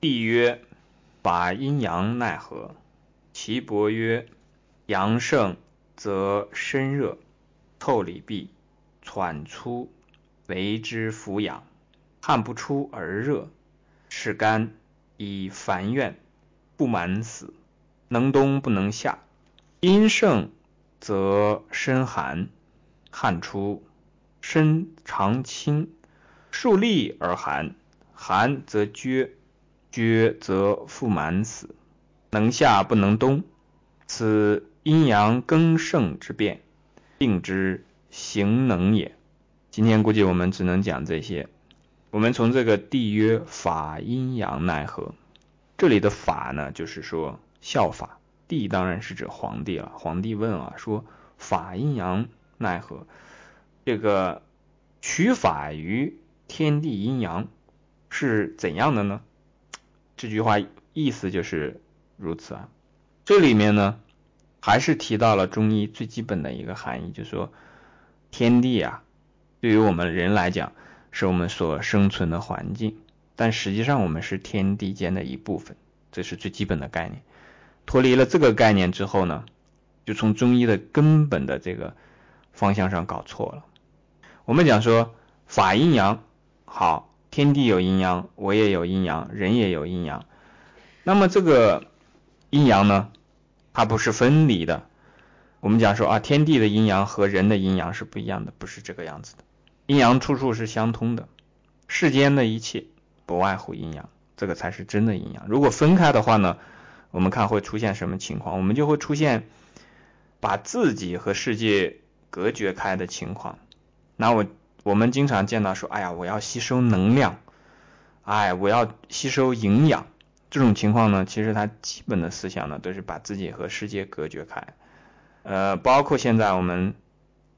帝曰：把阴阳奈何？岐伯曰：阳盛则身热，透里闭，喘出，为之俯仰，汗不出而热，是肝以烦怨，不满死，能冬不能夏。阴盛则身寒，汗出，身常清，数立而寒，寒则厥。厥则腹满死，能夏不能冬，此阴阳更盛之变，病之行能也。今天估计我们只能讲这些。我们从这个帝曰法阴阳奈何？这里的法呢，就是说效法。帝当然是指皇帝了。皇帝问啊，说法阴阳奈何？这个取法于天地阴阳是怎样的呢？这句话意思就是如此啊。这里面呢，还是提到了中医最基本的一个含义，就是说天地啊，对于我们人来讲，是我们所生存的环境，但实际上我们是天地间的一部分，这是最基本的概念。脱离了这个概念之后呢，就从中医的根本的这个方向上搞错了。我们讲说法阴阳好。天地有阴阳，我也有阴阳，人也有阴阳。那么这个阴阳呢，它不是分离的。我们讲说啊，天地的阴阳和人的阴阳是不一样的，不是这个样子的。阴阳处处是相通的，世间的一切不外乎阴阳，这个才是真的阴阳。如果分开的话呢，我们看会出现什么情况？我们就会出现把自己和世界隔绝开的情况。那我。我们经常见到说，哎呀，我要吸收能量，哎，我要吸收营养，这种情况呢，其实它基本的思想呢，都是把自己和世界隔绝开。呃，包括现在我们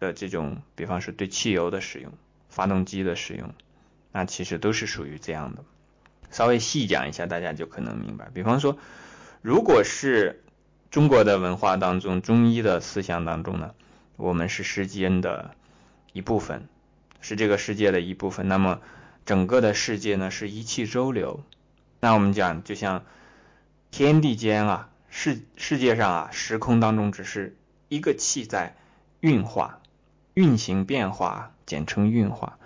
的这种，比方说对汽油的使用、发动机的使用，那其实都是属于这样的。稍微细讲一下，大家就可能明白。比方说，如果是中国的文化当中、中医的思想当中呢，我们是世间的一部分。是这个世界的一部分，那么整个的世界呢是一气周流。那我们讲，就像天地间啊，世世界上啊，时空当中只是一个气在运化、运行变化，简称运化。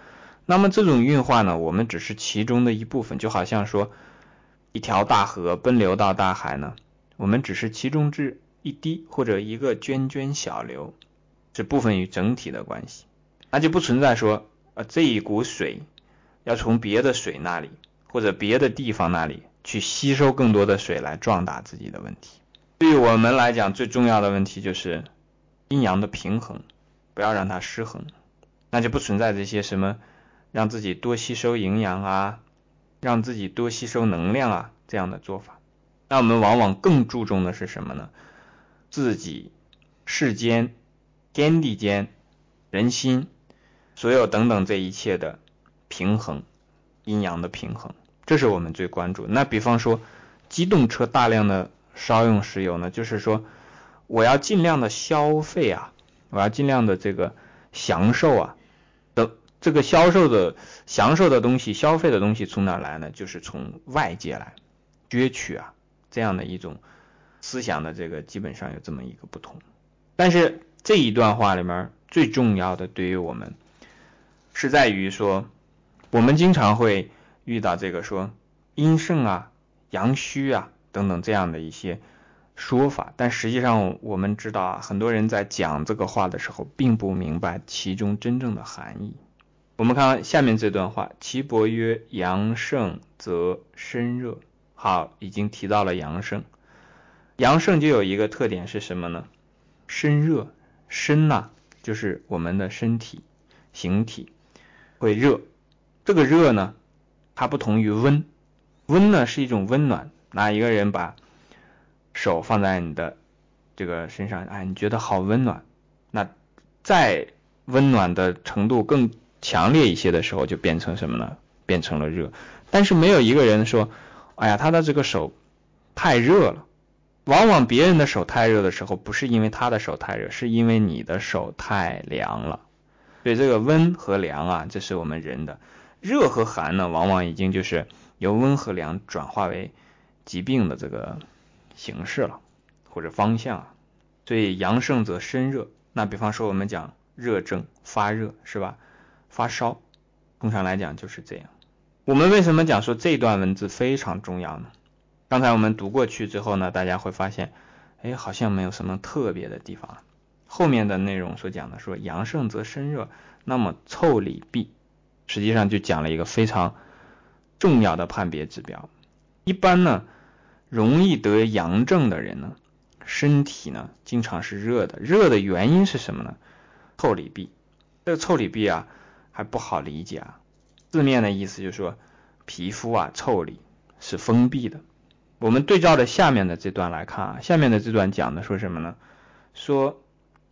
那么这种运化呢，我们只是其中的一部分，就好像说一条大河奔流到大海呢，我们只是其中之一滴或者一个涓涓小流，是部分与整体的关系。那就不存在说，呃，这一股水要从别的水那里或者别的地方那里去吸收更多的水来壮大自己的问题。对于我们来讲，最重要的问题就是阴阳的平衡，不要让它失衡。那就不存在这些什么让自己多吸收营养啊，让自己多吸收能量啊这样的做法。那我们往往更注重的是什么呢？自己世间、天地间、人心。所有等等这一切的平衡，阴阳的平衡，这是我们最关注。那比方说，机动车大量的烧用石油呢，就是说，我要尽量的消费啊，我要尽量的这个享受啊，的这个销售的享受的东西，消费的东西从哪来呢？就是从外界来攫取啊，这样的一种思想的这个基本上有这么一个不同。但是这一段话里面最重要的，对于我们。是在于说，我们经常会遇到这个说阴盛啊、阳虚啊等等这样的一些说法，但实际上我们知道啊，很多人在讲这个话的时候，并不明白其中真正的含义。我们看下面这段话：岐伯曰：“阳盛则身热。”好，已经提到了阳盛，阳盛就有一个特点是什么呢？身热，身呐，就是我们的身体形体。会热，这个热呢，它不同于温，温呢是一种温暖。拿一个人把手放在你的这个身上，哎，你觉得好温暖。那再温暖的程度更强烈一些的时候，就变成什么呢？变成了热。但是没有一个人说，哎呀，他的这个手太热了。往往别人的手太热的时候，不是因为他的手太热，是因为你的手太凉了。对这个温和凉啊，这是我们人的热和寒呢，往往已经就是由温和凉转化为疾病的这个形式了，或者方向。所以阳盛则身热。那比方说我们讲热症发热是吧？发烧，通常来讲就是这样。我们为什么讲说这段文字非常重要呢？刚才我们读过去之后呢，大家会发现，哎，好像没有什么特别的地方。后面的内容所讲的说阳盛则身热，那么腠理闭，实际上就讲了一个非常重要的判别指标。一般呢，容易得阳症的人呢，身体呢经常是热的。热的原因是什么呢？腠理闭。这个腠理闭啊，还不好理解啊。字面的意思就是说，皮肤啊，腠理是封闭的。我们对照着下面的这段来看啊，下面的这段讲的说什么呢？说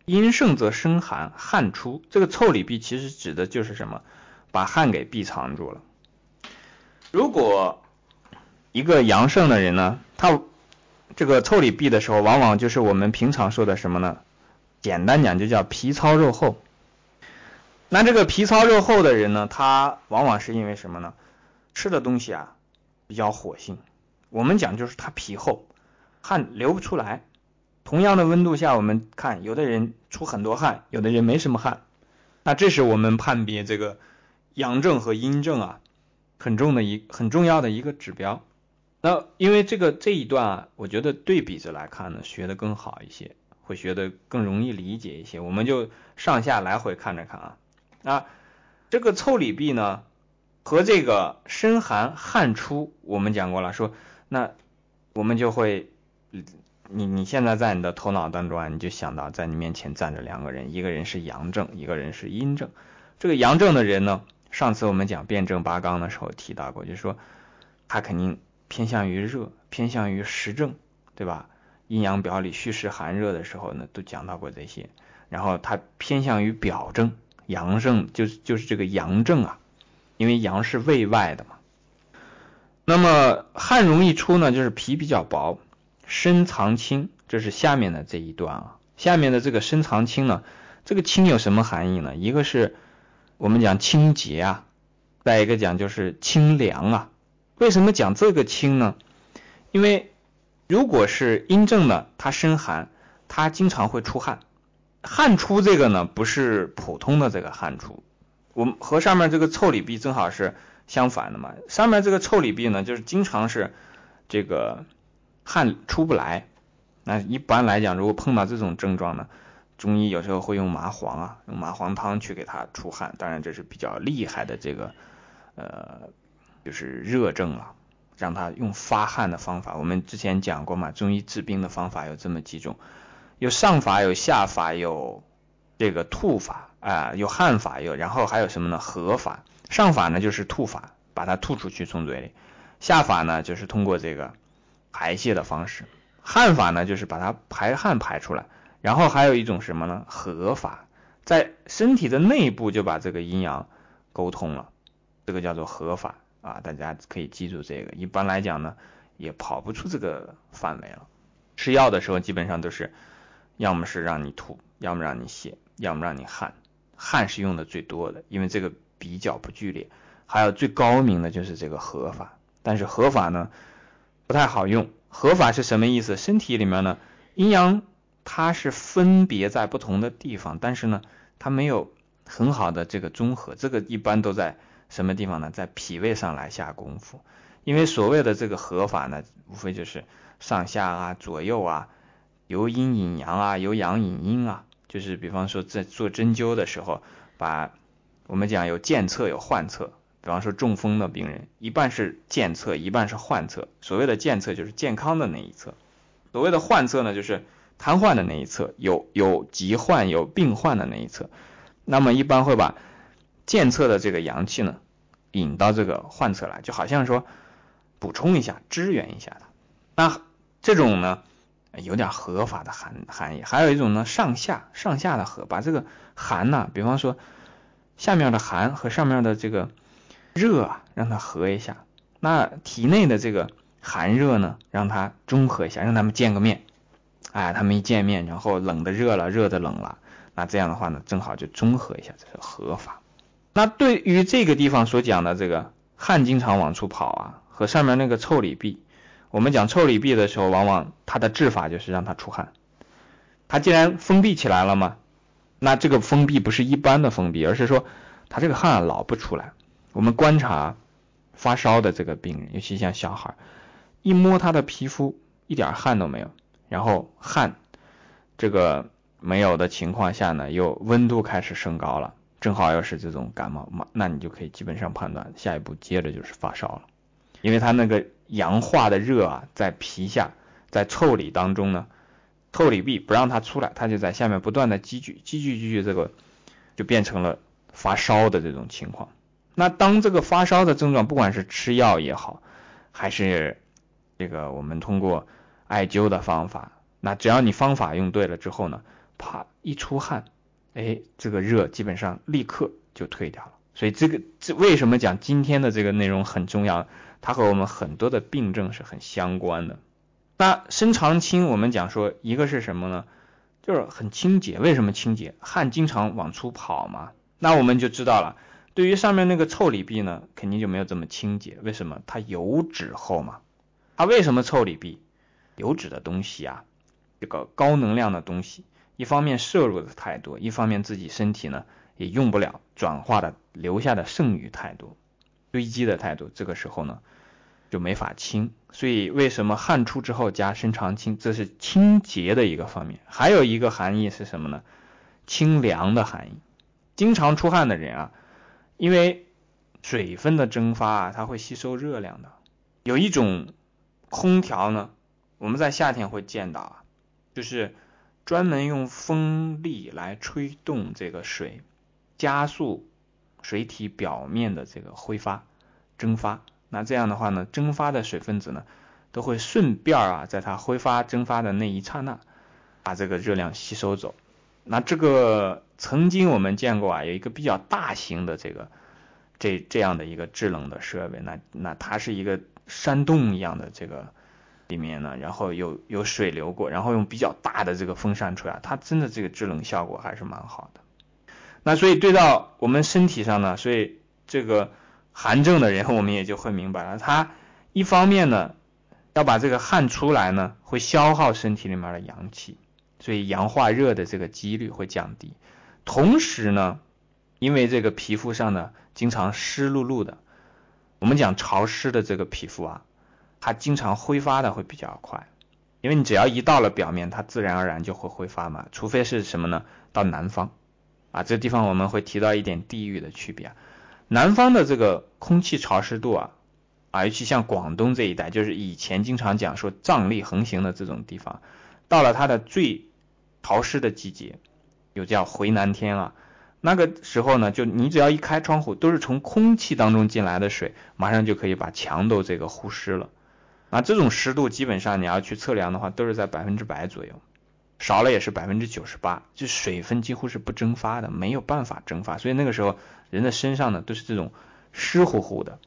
阴盛则生寒，汗出。这个腠理闭其实指的就是什么？把汗给闭藏住了。如果一个阳盛的人呢，他这个腠理闭的时候，往往就是我们平常说的什么呢？简单讲就叫皮糙肉厚。那这个皮糙肉厚的人呢，他往往是因为什么呢？吃的东西啊比较火性。我们讲就是他皮厚，汗流不出来。同样的温度下，我们看有的人出很多汗，有的人没什么汗。那这是我们判别这个阳症和阴症啊很重的一很重要的一个指标。那因为这个这一段啊，我觉得对比着来看呢，学的更好一些，会学的更容易理解一些。我们就上下来回看着看啊。那这个臭理闭呢，和这个身寒汗出，我们讲过了，说那我们就会，你你现在在你的头脑当中啊，你就想到在你面前站着两个人，一个人是阳症，一个人是阴症。这个阳症的人呢，上次我们讲辩证八纲的时候提到过，就是说他肯定偏向于热，偏向于实症，对吧？阴阳表里虚实寒热的时候呢，都讲到过这些。然后他偏向于表症。阳症就是就是这个阳症啊，因为阳是胃外的嘛。那么汗容易出呢，就是皮比较薄，身藏清，这是下面的这一段啊。下面的这个身藏清呢，这个清有什么含义呢？一个是我们讲清洁啊，再一个讲就是清凉啊。为什么讲这个清呢？因为如果是阴症呢，它身寒，它经常会出汗。汗出这个呢，不是普通的这个汗出，我们和上面这个腠理闭正好是相反的嘛。上面这个腠理闭呢，就是经常是这个汗出不来。那一般来讲，如果碰到这种症状呢，中医有时候会用麻黄啊，用麻黄汤去给他出汗。当然这是比较厉害的这个呃，就是热症了，让他用发汗的方法。我们之前讲过嘛，中医治病的方法有这么几种。有上法，有下法，有这个吐法啊，有汗法，有然后还有什么呢？合法。上法呢就是吐法，把它吐出去从嘴里；下法呢就是通过这个排泄的方式；汗法呢就是把它排汗排出来。然后还有一种什么呢？合法，在身体的内部就把这个阴阳沟通了，这个叫做合法啊。大家可以记住这个。一般来讲呢，也跑不出这个范围了。吃药的时候基本上都是。要么是让你吐，要么让你泻，要么让你汗，汗是用的最多的，因为这个比较不剧烈。还有最高明的就是这个合法，但是合法呢不太好用。合法是什么意思？身体里面呢阴阳它是分别在不同的地方，但是呢它没有很好的这个综合。这个一般都在什么地方呢？在脾胃上来下功夫。因为所谓的这个合法呢，无非就是上下啊、左右啊。由阴引阳啊，由阳引阴啊，就是比方说在做针灸的时候，把我们讲有健侧有患侧，比方说中风的病人，一半是健侧，一半是患侧。所谓的健侧就是健康的那一侧，所谓的患侧呢就是瘫痪的那一侧，有有疾患有病患的那一侧。那么一般会把健侧的这个阳气呢引到这个患侧来，就好像说补充一下、支援一下的。那这种呢？有点合法的含含义，还有一种呢，上下上下的合，把这个寒呢，比方说下面的寒和上面的这个热啊，让它和一下。那体内的这个寒热呢，让它中和一下，让他们见个面。哎，他们一见面，然后冷的热了，热的冷了，那这样的话呢，正好就中和一下，这是合法。那对于这个地方所讲的这个汗经常往出跑啊，和上面那个腠理臂。我们讲腠理臂的时候，往往它的治法就是让它出汗。它既然封闭起来了嘛，那这个封闭不是一般的封闭，而是说它这个汗老不出来。我们观察发烧的这个病人，尤其像小孩，一摸他的皮肤，一点汗都没有，然后汗这个没有的情况下呢，又温度开始升高了，正好又是这种感冒嘛，那你就可以基本上判断，下一步接着就是发烧了，因为它那个阳化的热啊，在皮下，在腠理当中呢。腠理壁不让它出来，它就在下面不断的积聚，积聚积聚，这个就变成了发烧的这种情况。那当这个发烧的症状，不管是吃药也好，还是这个我们通过艾灸的方法，那只要你方法用对了之后呢，啪一出汗，哎，这个热基本上立刻就退掉了。所以这个这为什么讲今天的这个内容很重要？它和我们很多的病症是很相关的。那身长清，我们讲说一个是什么呢？就是很清洁。为什么清洁？汗经常往出跑嘛。那我们就知道了。对于上面那个臭里壁呢，肯定就没有这么清洁。为什么？它油脂厚嘛。它为什么臭里壁？油脂的东西啊，这个高能量的东西，一方面摄入的太多，一方面自己身体呢也用不了，转化的留下的剩余太多，堆积的太多。这个时候呢。就没法清，所以为什么汗出之后加身长清，这是清洁的一个方面。还有一个含义是什么呢？清凉的含义。经常出汗的人啊，因为水分的蒸发啊，它会吸收热量的。有一种空调呢，我们在夏天会见到啊，就是专门用风力来吹动这个水，加速水体表面的这个挥发、蒸发。那这样的话呢，蒸发的水分子呢，都会顺便啊，在它挥发蒸发的那一刹那，把这个热量吸收走。那这个曾经我们见过啊，有一个比较大型的这个这这样的一个制冷的设备，那那它是一个山洞一样的这个里面呢，然后有有水流过，然后用比较大的这个风扇吹啊，它真的这个制冷效果还是蛮好的。那所以对到我们身体上呢，所以这个。寒症的人，我们也就会明白了。他一方面呢，要把这个汗出来呢，会消耗身体里面的阳气，所以阳化热的这个几率会降低。同时呢，因为这个皮肤上呢，经常湿漉漉的，我们讲潮湿的这个皮肤啊，它经常挥发的会比较快。因为你只要一到了表面，它自然而然就会挥发嘛。除非是什么呢？到南方啊，这地方我们会提到一点地域的区别。南方的这个空气潮湿度啊，啊，尤其像广东这一带，就是以前经常讲说瘴疠横行的这种地方，到了它的最潮湿的季节，又叫回南天啊，那个时候呢，就你只要一开窗户，都是从空气当中进来的水，马上就可以把墙都这个呼湿了。那，这种湿度基本上你要去测量的话，都是在百分之百左右。少了也是百分之九十八，就水分几乎是不蒸发的，没有办法蒸发，所以那个时候人的身上呢都是这种湿乎乎的。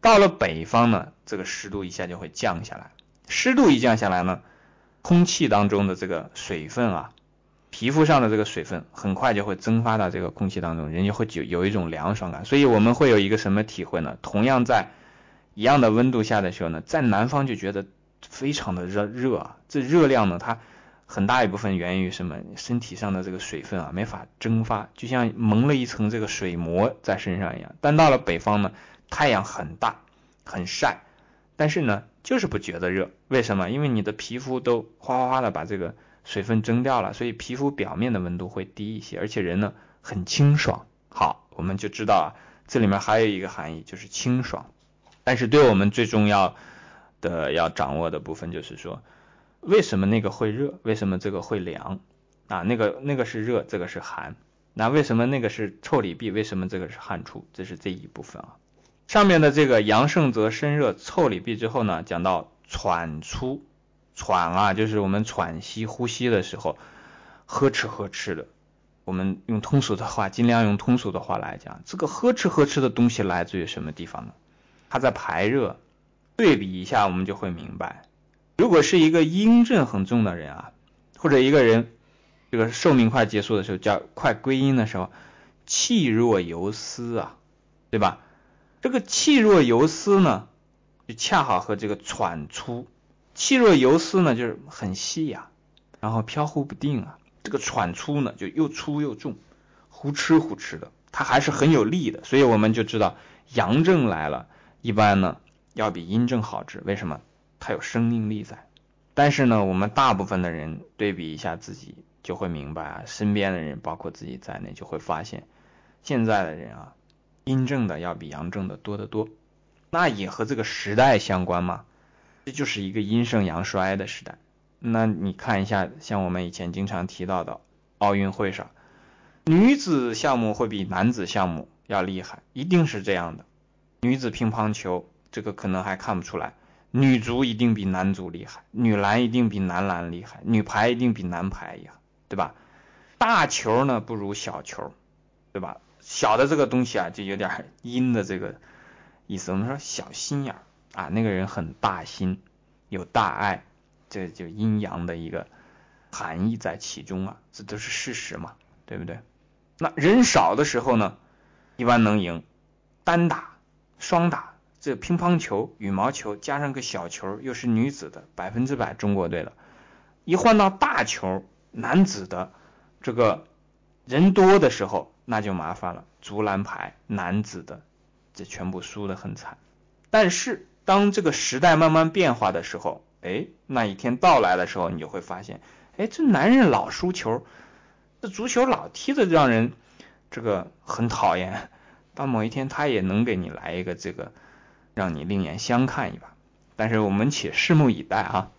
到了北方呢，这个湿度一下就会降下来，湿度一降下来呢，空气当中的这个水分啊，皮肤上的这个水分很快就会蒸发到这个空气当中，人就会有有一种凉爽感。所以我们会有一个什么体会呢？同样在一样的温度下的时候呢，在南方就觉得非常的热热啊，这热量呢它。很大一部分源于什么？身体上的这个水分啊，没法蒸发，就像蒙了一层这个水膜在身上一样。但到了北方呢，太阳很大，很晒，但是呢，就是不觉得热。为什么？因为你的皮肤都哗哗哗的把这个水分蒸掉了，所以皮肤表面的温度会低一些，而且人呢很清爽。好，我们就知道啊，这里面还有一个含义就是清爽。但是对我们最重要的要掌握的部分就是说。为什么那个会热？为什么这个会凉？啊，那个那个是热，这个是寒。那为什么那个是臭里壁？为什么这个是汗出？这是这一部分啊。上面的这个阳盛则身热，腠理臂之后呢，讲到喘出，喘啊，就是我们喘息、呼吸的时候，呵哧呵哧的。我们用通俗的话，尽量用通俗的话来讲，这个呵哧呵哧的东西来自于什么地方呢？它在排热。对比一下，我们就会明白。如果是一个阴症很重的人啊，或者一个人这个寿命快结束的时候，叫快归阴的时候，气若游丝啊，对吧？这个气若游丝呢，就恰好和这个喘粗，气若游丝呢，就是很细呀，然后飘忽不定啊。这个喘粗呢，就又粗又重，呼哧呼哧的，它还是很有力的。所以我们就知道阳症来了，一般呢要比阴症好治。为什么？它有生命力在。但是呢，我们大部分的人对比一下自己，就会明白啊，身边的人，包括自己在内，就会发现现在的人啊，阴症的要比阳症的多得多。那也和这个时代相关嘛，这就是一个阴盛阳衰的时代。那你看一下，像我们以前经常提到的奥运会上，女子项目会比男子项目要厉害，一定是这样的。女子乒乓球这个可能还看不出来，女足一定比男足厉害，女篮一定比男篮厉害，女排一定比男排厉害，对吧？大球呢不如小球，对吧？小的这个东西啊，就有点阴的这个。意思我们说小心眼儿啊，那个人很大心，有大爱，这就阴阳的一个含义在其中啊，这都是事实嘛，对不对？那人少的时候呢，一般能赢，单打、双打，这乒乓球、羽毛球加上个小球，又是女子的，百分之百中国队的。一换到大球，男子的，这个人多的时候，那就麻烦了，足篮排男子的。这全部输得很惨，但是当这个时代慢慢变化的时候，哎，那一天到来的时候，你就会发现，哎，这男人老输球，这足球老踢的让人这个很讨厌。到某一天，他也能给你来一个这个，让你另眼相看一把。但是我们且拭目以待啊。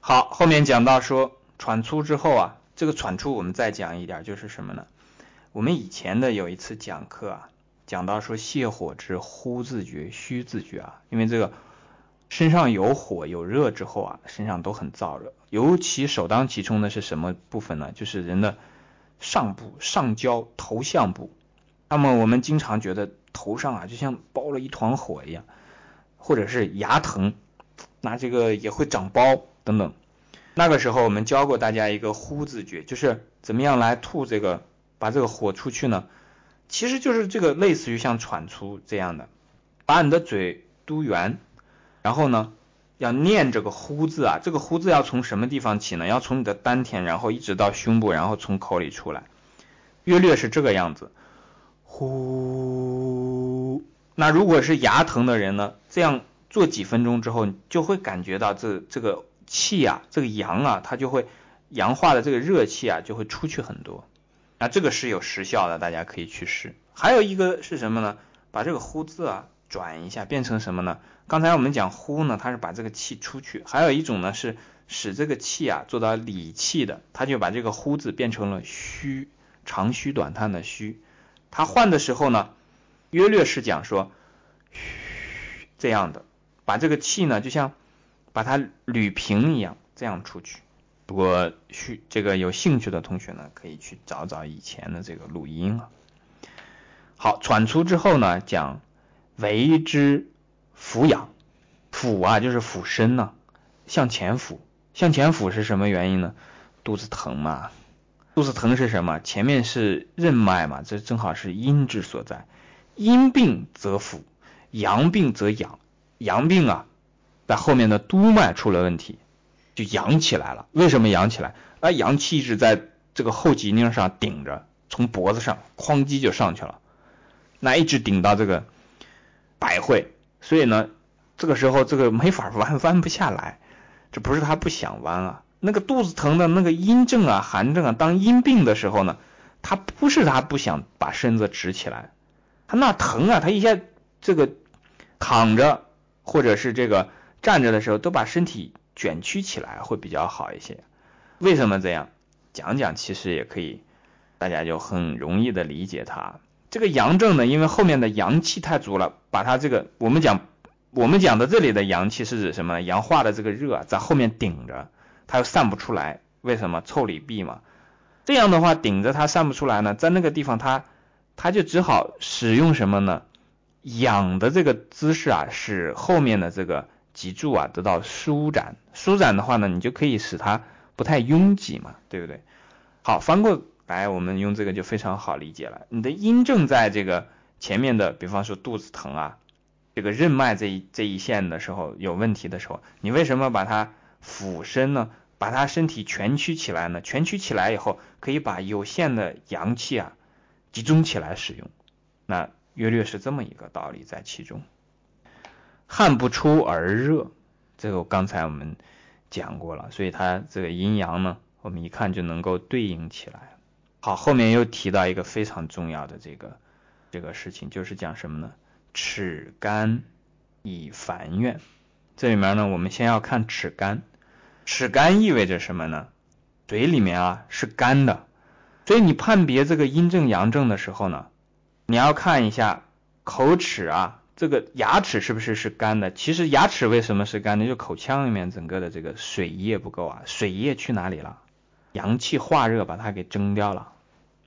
好，后面讲到说喘粗之后啊，这个喘粗我们再讲一点，就是什么呢？我们以前的有一次讲课啊。讲到说泻火之呼自觉虚自觉啊，因为这个身上有火有热之后啊，身上都很燥热，尤其首当其冲的是什么部分呢？就是人的上部上焦头项部。那么我们经常觉得头上啊就像包了一团火一样，或者是牙疼，那这个也会长包等等。那个时候我们教过大家一个呼自觉，就是怎么样来吐这个把这个火出去呢？其实就是这个类似于像喘粗这样的，把你的嘴嘟圆，然后呢，要念这个呼字啊，这个呼字要从什么地方起呢？要从你的丹田，然后一直到胸部，然后从口里出来，约略是这个样子。呼，那如果是牙疼的人呢，这样做几分钟之后，就会感觉到这这个气啊，这个阳啊，它就会阳化的这个热气啊，就会出去很多。那这个是有时效的，大家可以去试。还有一个是什么呢？把这个呼字啊转一下，变成什么呢？刚才我们讲呼呢，它是把这个气出去；还有一种呢是使这个气啊做到理气的，它就把这个呼字变成了虚，长吁短叹的吁。它换的时候呢，约略是讲说嘘这样的，把这个气呢就像把它捋平一样，这样出去。如果需这个有兴趣的同学呢，可以去找找以前的这个录音啊。好，喘出之后呢，讲为之俯仰，俯啊就是俯身呢，向前俯，向前俯是什么原因呢？肚子疼嘛，肚子疼是什么？前面是任脉嘛，这正好是阴之所在。阴病则俯，阳病则仰。阳病啊，在后面的督脉出了问题。就扬起来了，为什么扬起来？啊，阳气一直在这个后脊梁上顶着，从脖子上哐叽就上去了，那一直顶到这个百会，所以呢，这个时候这个没法弯，弯不下来。这不是他不想弯啊，那个肚子疼的那个阴症啊、寒症啊，当阴病的时候呢，他不是他不想把身子直起来，他那疼啊，他一下这个躺着或者是这个站着的时候，都把身体。卷曲起来会比较好一些，为什么这样讲讲？其实也可以，大家就很容易的理解它。这个阳症呢，因为后面的阳气太足了，把它这个我们讲我们讲的这里的阳气是指什么？阳化的这个热在后面顶着，它又散不出来。为什么？腠理闭嘛。这样的话顶着它散不出来呢，在那个地方它它就只好使用什么呢？仰的这个姿势啊，使后面的这个。脊柱啊得到舒展，舒展的话呢，你就可以使它不太拥挤嘛，对不对？好，翻过来我们用这个就非常好理解了。你的阴症在这个前面的，比方说肚子疼啊，这个任脉这一这一线的时候有问题的时候，你为什么把它俯身呢？把它身体蜷曲起来呢？蜷曲起来以后，可以把有限的阳气啊集中起来使用。那约略是这么一个道理在其中。汗不出而热，这个刚才我们讲过了，所以它这个阴阳呢，我们一看就能够对应起来。好，后面又提到一个非常重要的这个这个事情，就是讲什么呢？齿干以烦怨。这里面呢，我们先要看齿干。齿干意味着什么呢？嘴里面啊是干的，所以你判别这个阴正阳正的时候呢，你要看一下口齿啊。这个牙齿是不是是干的？其实牙齿为什么是干的？就口腔里面整个的这个水液不够啊，水液去哪里了？阳气化热把它给蒸掉了。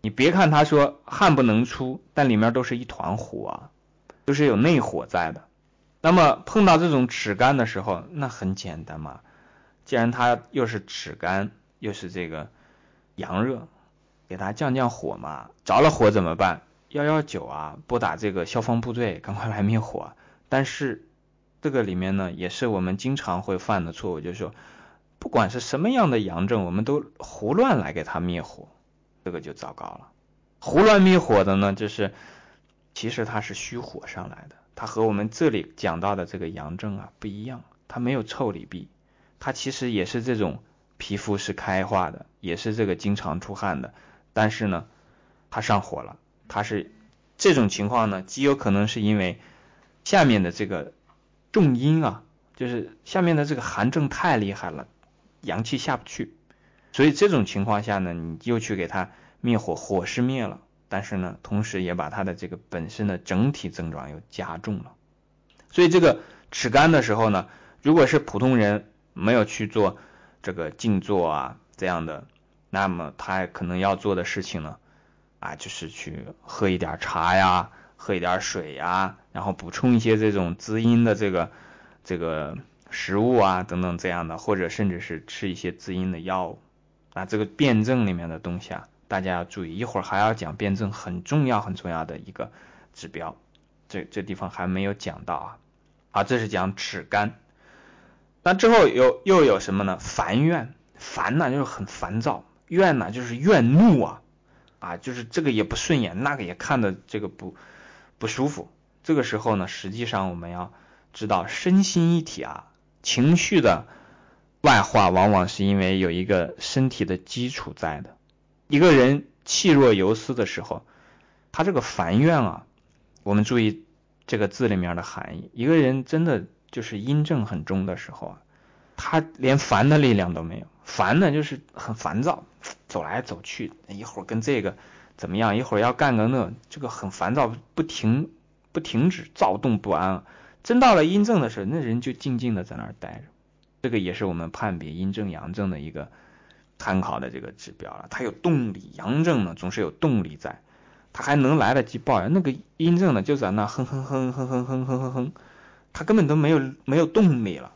你别看他说汗不能出，但里面都是一团火啊，都是有内火在的。那么碰到这种齿干的时候，那很简单嘛，既然它又是齿干，又是这个阳热，给它降降火嘛。着了火怎么办？幺幺九啊，拨打这个消防部队，赶快来灭火。但是这个里面呢，也是我们经常会犯的错误，就是说，不管是什么样的阳症，我们都胡乱来给它灭火，这个就糟糕了。胡乱灭火的呢，就是其实它是虚火上来的，它和我们这里讲到的这个阳症啊不一样，它没有臭里闭，它其实也是这种皮肤是开化的，也是这个经常出汗的，但是呢，它上火了。它是这种情况呢，极有可能是因为下面的这个重阴啊，就是下面的这个寒症太厉害了，阳气下不去，所以这种情况下呢，你又去给它灭火，火是灭了，但是呢，同时也把它的这个本身的整体症状又加重了。所以这个齿干的时候呢，如果是普通人没有去做这个静坐啊这样的，那么他可能要做的事情呢。啊，就是去喝一点茶呀，喝一点水呀，然后补充一些这种滋阴的这个这个食物啊，等等这样的，或者甚至是吃一些滋阴的药物。啊，这个辩证里面的东西啊，大家要注意，一会儿还要讲辩证很重要很重要的一个指标，这这地方还没有讲到啊。好，这是讲齿干。那之后有又有什么呢？烦怨，烦呢就是很烦躁，怨呢就是怨怒啊。啊，就是这个也不顺眼，那个也看的这个不不舒服。这个时候呢，实际上我们要知道，身心一体啊，情绪的外化往往是因为有一个身体的基础在的。一个人气若游丝的时候，他这个烦怨啊，我们注意这个字里面的含义。一个人真的就是阴症很重的时候啊，他连烦的力量都没有，烦呢就是很烦躁。走来走去，一会儿跟这个怎么样？一会儿要干个那，这个很烦躁，不停不停止，躁动不安。真到了阴症的时候，那人就静静的在那儿待着。这个也是我们判别阴症阳症的一个参考的这个指标了。他有动力，阳症呢总是有动力在，他还能来得及抱怨。那个阴症呢就在那哼哼哼哼哼哼哼哼哼，他根本都没有没有动力了。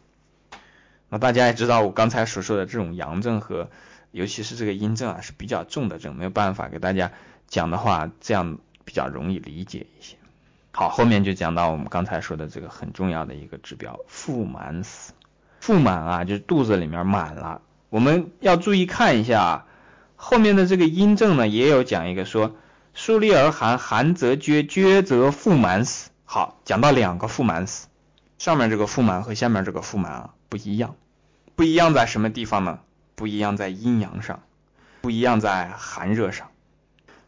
那大家也知道我刚才所说的这种阳症和。尤其是这个阴症啊是比较重的症，没有办法给大家讲的话，这样比较容易理解一些。好，后面就讲到我们刚才说的这个很重要的一个指标——腹满死。腹满啊，就是肚子里面满了。我们要注意看一下啊，后面的这个阴症呢，也有讲一个说：疏立而寒，寒则厥，厥则腹满死。好，讲到两个腹满死，上面这个腹满和下面这个腹满啊不一样，不一样在什么地方呢？不一样在阴阳上，不一样在寒热上。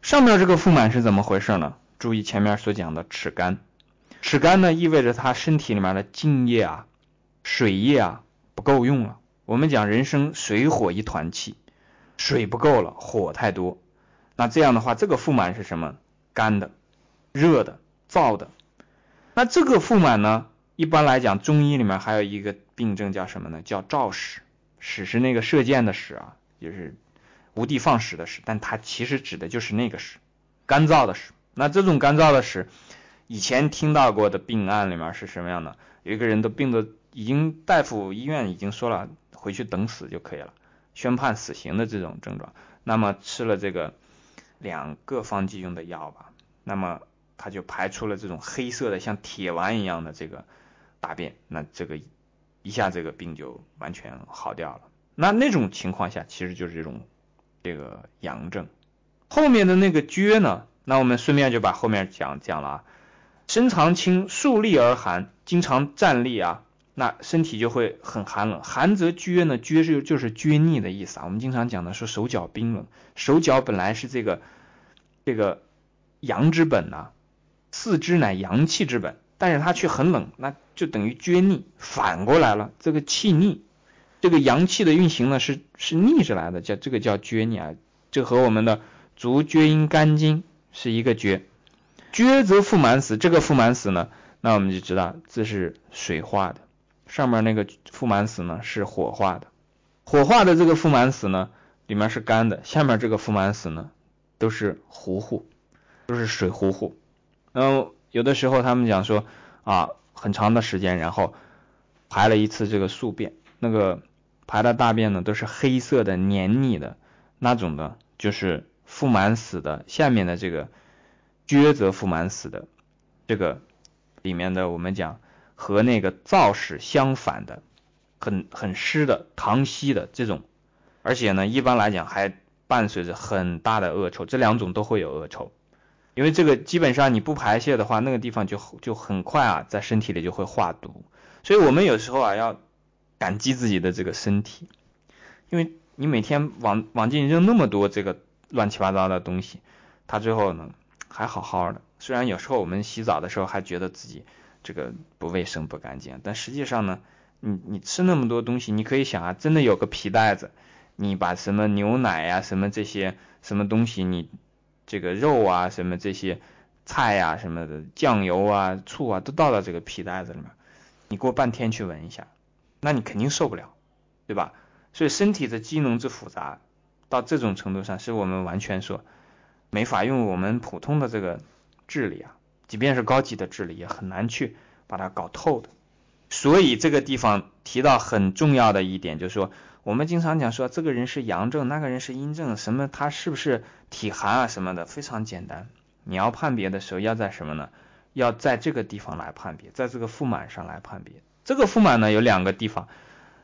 上面这个腹满是怎么回事呢？注意前面所讲的齿干，齿干呢意味着他身体里面的津液啊、水液啊不够用了。我们讲人生水火一团气，水不够了，火太多。那这样的话，这个腹满是什么？干的、热的、燥的。那这个腹满呢，一般来讲中医里面还有一个病症叫什么呢？叫燥屎。屎是那个射箭的屎啊，就是无的放矢的矢，但它其实指的就是那个屎，干燥的屎。那这种干燥的屎，以前听到过的病案里面是什么样的？有一个人的病的已经大夫医院已经说了，回去等死就可以了，宣判死刑的这种症状。那么吃了这个两个方剂用的药吧，那么他就排出了这种黑色的像铁丸一样的这个大便，那这个一下这个病就完全好掉了。那那种情况下其实就是这种这个阳症。后面的那个厥呢，那我们顺便就把后面讲讲了啊，身长轻，竖立而寒，经常站立啊。那身体就会很寒冷，寒则厥呢，厥是就是厥逆的意思啊。我们经常讲的说手脚冰冷，手脚本来是这个这个阳之本呐，四肢乃阳气之本，但是它却很冷，那就等于厥逆，反过来了，这个气逆，这个阳气的运行呢是是逆着来的，叫这个叫厥逆啊，这和我们的足厥阴肝经是一个厥，厥则腹满死，这个腹满死呢，那我们就知道这是水化的。上面那个腹满死呢是火化的，火化的这个腹满死呢里面是干的，下面这个腹满死呢都是糊糊，都是水糊糊。然后有的时候他们讲说啊，很长的时间，然后排了一次这个宿便，那个排的大便呢都是黑色的黏腻的那种的，就是腹满死的下面的这个厥则腹满死的这个里面的我们讲。和那个燥屎相反的，很很湿的溏稀的这种，而且呢，一般来讲还伴随着很大的恶臭，这两种都会有恶臭，因为这个基本上你不排泄的话，那个地方就就很快啊，在身体里就会化毒，所以我们有时候啊要感激自己的这个身体，因为你每天往往进扔那么多这个乱七八糟的东西，它最后呢还好好的，虽然有时候我们洗澡的时候还觉得自己。这个不卫生不干净，但实际上呢，你你吃那么多东西，你可以想啊，真的有个皮袋子，你把什么牛奶呀、什么这些什么东西，你这个肉啊、什么这些菜呀、什么的酱油啊、醋啊，都倒到这个皮袋子里面，你过半天去闻一下，那你肯定受不了，对吧？所以身体的机能之复杂，到这种程度上，是我们完全说没法用我们普通的这个智力啊。即便是高级的智力，也很难去把它搞透的。所以这个地方提到很重要的一点，就是说，我们经常讲说，这个人是阳症，那个人是阴症，什么他是不是体寒啊什么的，非常简单。你要判别的时候，要在什么呢？要在这个地方来判别，在这个腹满上来判别。这个腹满呢，有两个地方。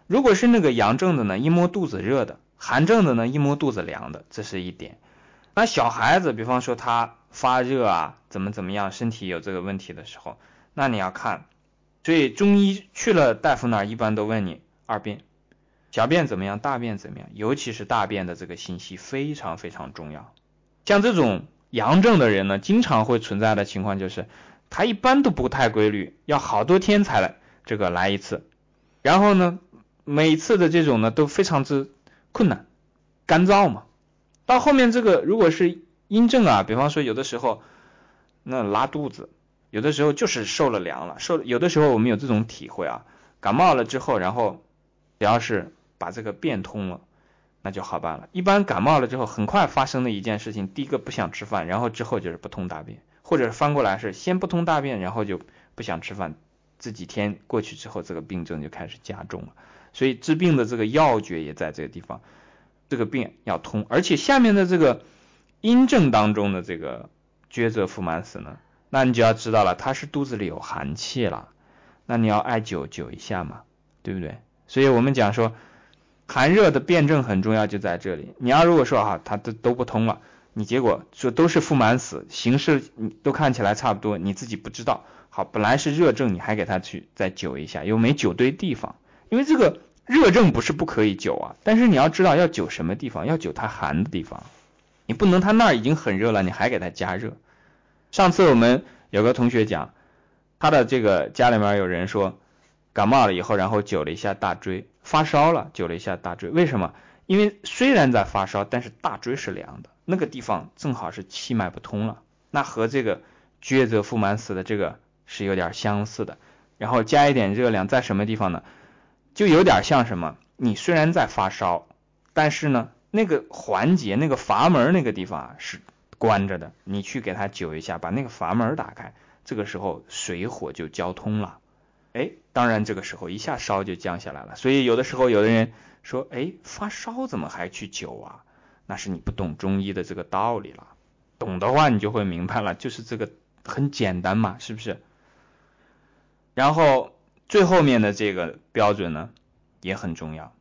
如果是那个阳症的呢，一摸肚子热的；寒症的呢，一摸肚子凉的，这是一点。那小孩子，比方说他。发热啊，怎么怎么样，身体有这个问题的时候，那你要看。所以中医去了大夫那儿，一般都问你二便，小便怎么样，大便怎么样，尤其是大便的这个信息非常非常重要。像这种阳症的人呢，经常会存在的情况就是，他一般都不太规律，要好多天才来这个来一次，然后呢，每次的这种呢都非常之困难，干燥嘛。到后面这个如果是。阴症啊，比方说有的时候那拉肚子，有的时候就是受了凉了，受有的时候我们有这种体会啊，感冒了之后，然后只要是把这个便通了，那就好办了。一般感冒了之后，很快发生的一件事情，第一个不想吃饭，然后之后就是不通大便，或者翻过来是先不通大便，然后就不想吃饭，这几天过去之后，这个病症就开始加重了。所以治病的这个要诀也在这个地方，这个病要通，而且下面的这个。阴症当中的这个厥则腹满死呢，那你就要知道了，他是肚子里有寒气了，那你要艾灸灸一下嘛，对不对？所以我们讲说寒热的辩证很重要，就在这里。你要如果说哈，他都都不通了，你结果说都是腹满死，形势都看起来差不多，你自己不知道。好，本来是热症，你还给他去再灸一下，又没灸对地方，因为这个热症不是不可以灸啊，但是你要知道要灸什么地方，要灸他寒的地方。你不能，他那儿已经很热了，你还给他加热。上次我们有个同学讲，他的这个家里面有人说感冒了以后，然后灸了一下大椎，发烧了，灸了一下大椎。为什么？因为虽然在发烧，但是大椎是凉的，那个地方正好是气脉不通了，那和这个厥则腹满死的这个是有点相似的。然后加一点热量在什么地方呢？就有点像什么？你虽然在发烧，但是呢？那个环节、那个阀门那个地方啊是关着的，你去给它灸一下，把那个阀门打开，这个时候水火就交通了。哎，当然这个时候一下烧就降下来了。所以有的时候有的人说，哎，发烧怎么还去灸啊？那是你不懂中医的这个道理了。懂的话你就会明白了，就是这个很简单嘛，是不是？然后最后面的这个标准呢也很重要，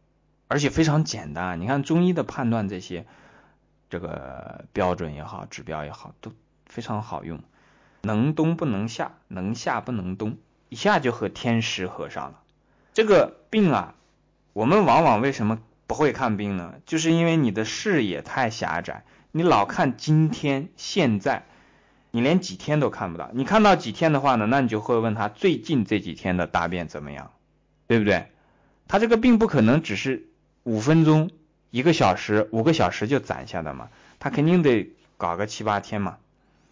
而且非常简单。你看中医的判断这些这个标准也好，指标也好，都非常好用。能冬不能夏，能夏不能冬，一下就和天时合上了。这个病啊，我们往往为什么不会看病呢？就是因为你的视野太狭窄，你老看今天现在。你连几天都看不到，你看到几天的话呢？那你就会问他最近这几天的大便怎么样，对不对？他这个病不可能只是五分钟、一个小时、五个小时就攒下的嘛，他肯定得搞个七八天嘛。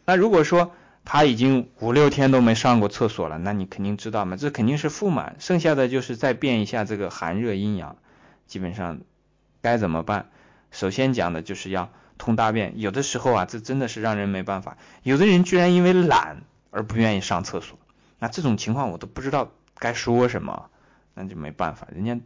那如果说他已经五六天都没上过厕所了，那你肯定知道嘛，这肯定是腹满，剩下的就是再变一下这个寒热阴阳，基本上该怎么办？首先讲的就是要。通大便，有的时候啊，这真的是让人没办法。有的人居然因为懒而不愿意上厕所，那这种情况我都不知道该说什么，那就没办法，人家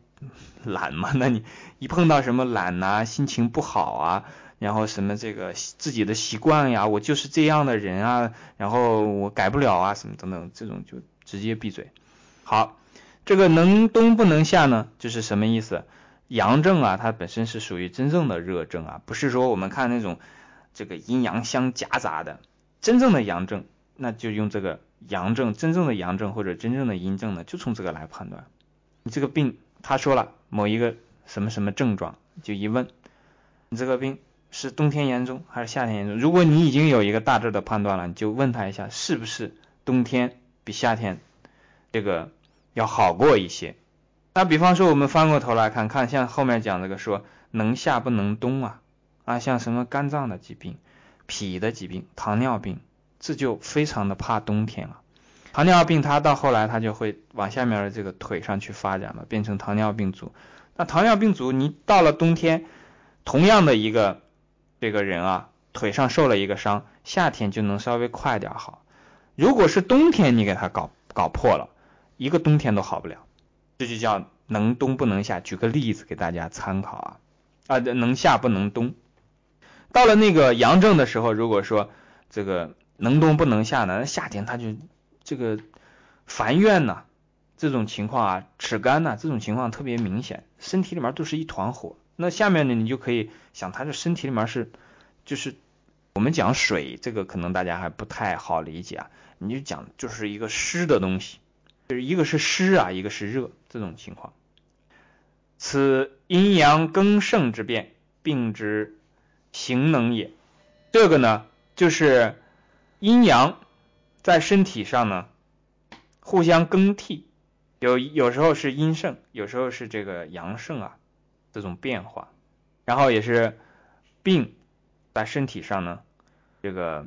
懒嘛。那你一碰到什么懒呐，心情不好啊，然后什么这个自己的习惯呀，我就是这样的人啊，然后我改不了啊，什么等等，这种就直接闭嘴。好，这个能冬不能夏呢，就是什么意思？阳症啊，它本身是属于真正的热症啊，不是说我们看那种这个阴阳相夹杂的。真正的阳症，那就用这个阳症，真正的阳症或者真正的阴症呢，就从这个来判断。你这个病，他说了某一个什么什么症状，就一问，你这个病是冬天严重还是夏天严重？如果你已经有一个大致的判断了，你就问他一下，是不是冬天比夏天这个要好过一些？那比方说，我们翻过头来看看，像后面讲这个说能夏不能冬啊，啊，像什么肝脏的疾病、脾的疾病、糖尿病，这就非常的怕冬天了。糖尿病它到后来它就会往下面的这个腿上去发展嘛，变成糖尿病足。那糖尿病足，你到了冬天，同样的一个这个人啊，腿上受了一个伤，夏天就能稍微快点好。如果是冬天你给他搞搞破了，一个冬天都好不了。这就叫能冬不能夏。举个例子给大家参考啊，啊，能夏不能冬。到了那个阳症的时候，如果说这个能冬不能夏呢，夏天他就这个烦怨呐，这种情况啊，齿干呐，这种情况特别明显，身体里面都是一团火。那下面呢，你就可以想，他这身体里面是就是我们讲水，这个可能大家还不太好理解啊，你就讲就是一个湿的东西。就是一个是湿啊，一个是热，这种情况。此阴阳更盛之变，病之行能也。这个呢，就是阴阳在身体上呢互相更替，有有时候是阴盛，有时候是这个阳盛啊，这种变化。然后也是病在身体上呢，这个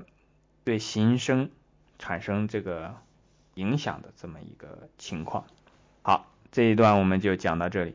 对形生产生这个。影响的这么一个情况。好，这一段我们就讲到这里。